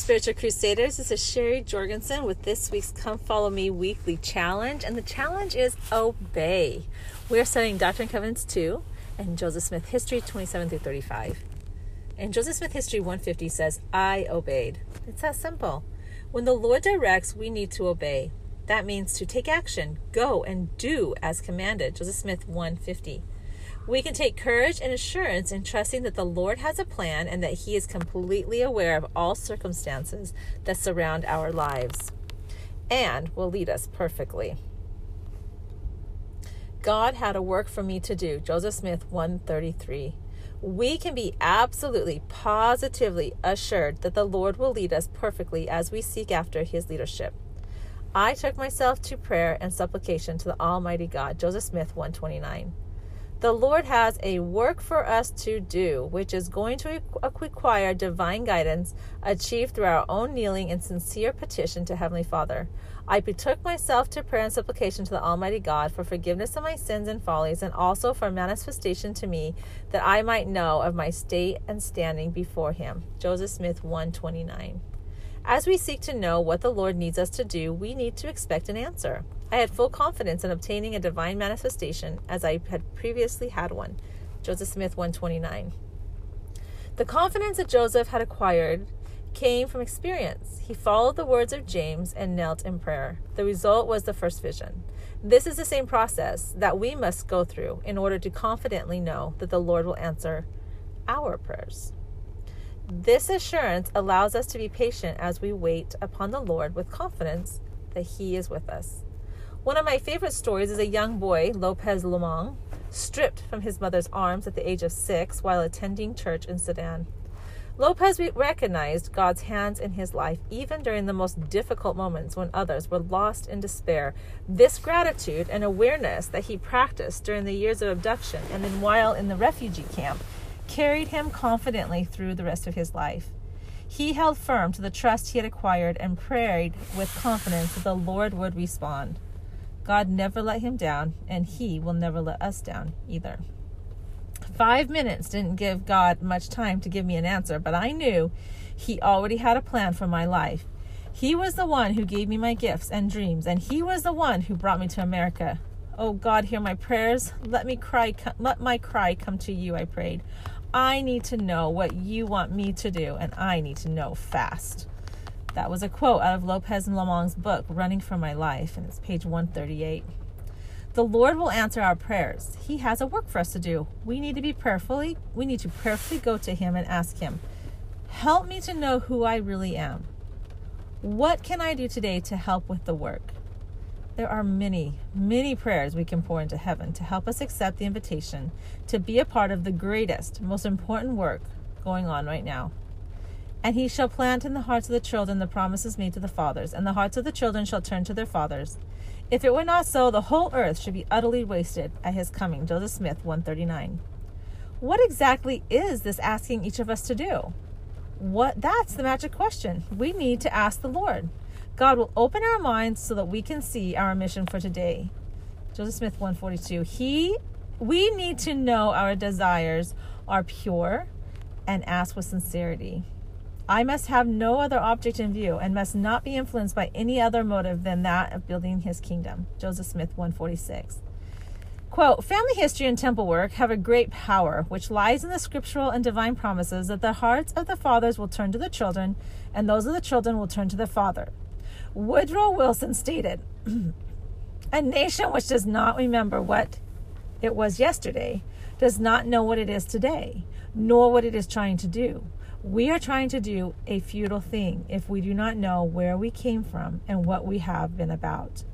Spiritual Crusaders. This is Sherry Jorgensen with this week's Come Follow Me weekly challenge. And the challenge is obey. We are studying Doctrine and Covenants 2 and Joseph Smith History 27 through 35. And Joseph Smith History 150 says, I obeyed. It's that simple. When the Lord directs, we need to obey. That means to take action, go and do as commanded. Joseph Smith 150. We can take courage and assurance in trusting that the Lord has a plan and that He is completely aware of all circumstances that surround our lives and will lead us perfectly. God had a work for me to do. Joseph Smith 133. We can be absolutely, positively assured that the Lord will lead us perfectly as we seek after His leadership. I took myself to prayer and supplication to the Almighty God. Joseph Smith 129. The Lord has a work for us to do, which is going to require divine guidance achieved through our own kneeling and sincere petition to Heavenly Father. I betook myself to prayer and supplication to the Almighty God for forgiveness of my sins and follies, and also for manifestation to me that I might know of my state and standing before Him. Joseph Smith 129. As we seek to know what the Lord needs us to do, we need to expect an answer. I had full confidence in obtaining a divine manifestation as I had previously had one. Joseph Smith 129. The confidence that Joseph had acquired came from experience. He followed the words of James and knelt in prayer. The result was the first vision. This is the same process that we must go through in order to confidently know that the Lord will answer our prayers. This assurance allows us to be patient as we wait upon the Lord with confidence that He is with us. One of my favorite stories is a young boy, Lopez Lomong, stripped from his mother's arms at the age of six while attending church in Sudan. Lopez recognized God's hands in his life even during the most difficult moments when others were lost in despair. This gratitude and awareness that he practiced during the years of abduction and then while in the refugee camp carried him confidently through the rest of his life. He held firm to the trust he had acquired and prayed with confidence that the Lord would respond. God never let him down, and he will never let us down either. Five minutes didn't give God much time to give me an answer, but I knew he already had a plan for my life. He was the one who gave me my gifts and dreams, and he was the one who brought me to America. Oh God, hear my prayers. Let me cry let my cry come to you, I prayed. I need to know what you want me to do, and I need to know fast. That was a quote out of Lopez and Lomong's book, Running for My Life, and it's page 138. The Lord will answer our prayers. He has a work for us to do. We need to be prayerfully, we need to prayerfully go to Him and ask Him, Help me to know who I really am. What can I do today to help with the work? There are many, many prayers we can pour into heaven to help us accept the invitation to be a part of the greatest, most important work going on right now. And he shall plant in the hearts of the children the promises made to the fathers, and the hearts of the children shall turn to their fathers. If it were not so, the whole earth should be utterly wasted at his coming. Joseph Smith 139. What exactly is this asking each of us to do? What that's the magic question. We need to ask the Lord. God will open our minds so that we can see our mission for today. Joseph Smith 142. He we need to know our desires are pure and ask with sincerity. I must have no other object in view and must not be influenced by any other motive than that of building his kingdom. Joseph Smith 146. Quote, family history and temple work have a great power, which lies in the scriptural and divine promises that the hearts of the fathers will turn to the children, and those of the children will turn to their father. Woodrow Wilson stated, A nation which does not remember what it was yesterday does not know what it is today, nor what it is trying to do. We are trying to do a futile thing if we do not know where we came from and what we have been about.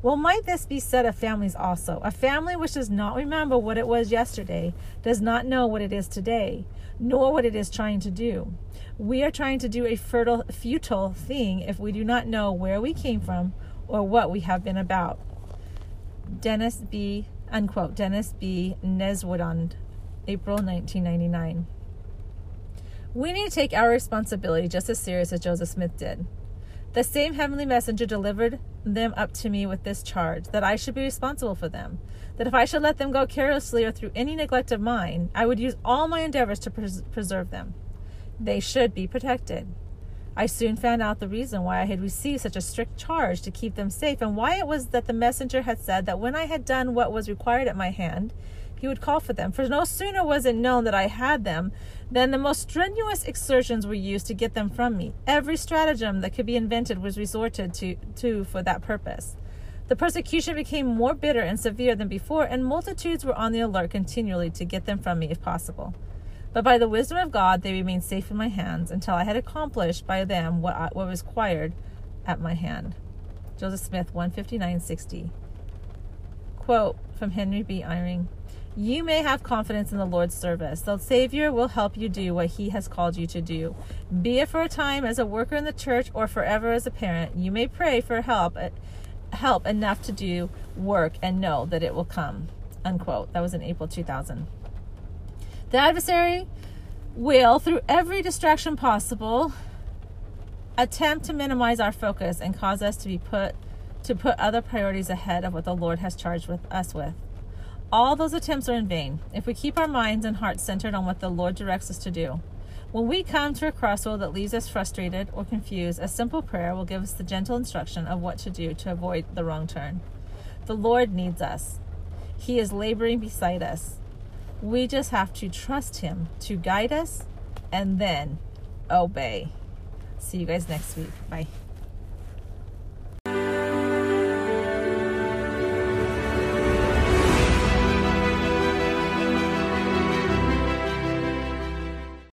Well, might this be said of families also? A family which does not remember what it was yesterday does not know what it is today, nor what it is trying to do. We are trying to do a fertile, futile thing if we do not know where we came from or what we have been about. Dennis B. Unquote. Dennis B. Neuenschwander, April 1999. We need to take our responsibility just as serious as Joseph Smith did. The same heavenly messenger delivered them up to me with this charge that I should be responsible for them, that if I should let them go carelessly or through any neglect of mine, I would use all my endeavors to pres- preserve them. They should be protected. I soon found out the reason why I had received such a strict charge to keep them safe, and why it was that the messenger had said that when I had done what was required at my hand, he would call for them. For no sooner was it known that I had them than the most strenuous exertions were used to get them from me. Every stratagem that could be invented was resorted to, to for that purpose. The persecution became more bitter and severe than before, and multitudes were on the alert continually to get them from me if possible. But by the wisdom of God, they remained safe in my hands until I had accomplished by them what, I, what was required at my hand. Joseph Smith, 159.60. Quote from Henry B. Eyring You may have confidence in the Lord's service. The Savior will help you do what He has called you to do. Be it for a time as a worker in the church or forever as a parent. You may pray for help, eh, help enough to do work and know that it will come. Unquote. That was in April 2000. The adversary will, through every distraction possible, attempt to minimize our focus and cause us to be put to put other priorities ahead of what the Lord has charged with us with. All those attempts are in vain if we keep our minds and hearts centered on what the Lord directs us to do. When we come to a crossroad that leaves us frustrated or confused, a simple prayer will give us the gentle instruction of what to do to avoid the wrong turn. The Lord needs us. He is laboring beside us. We just have to trust Him to guide us and then obey. See you guys next week. Bye.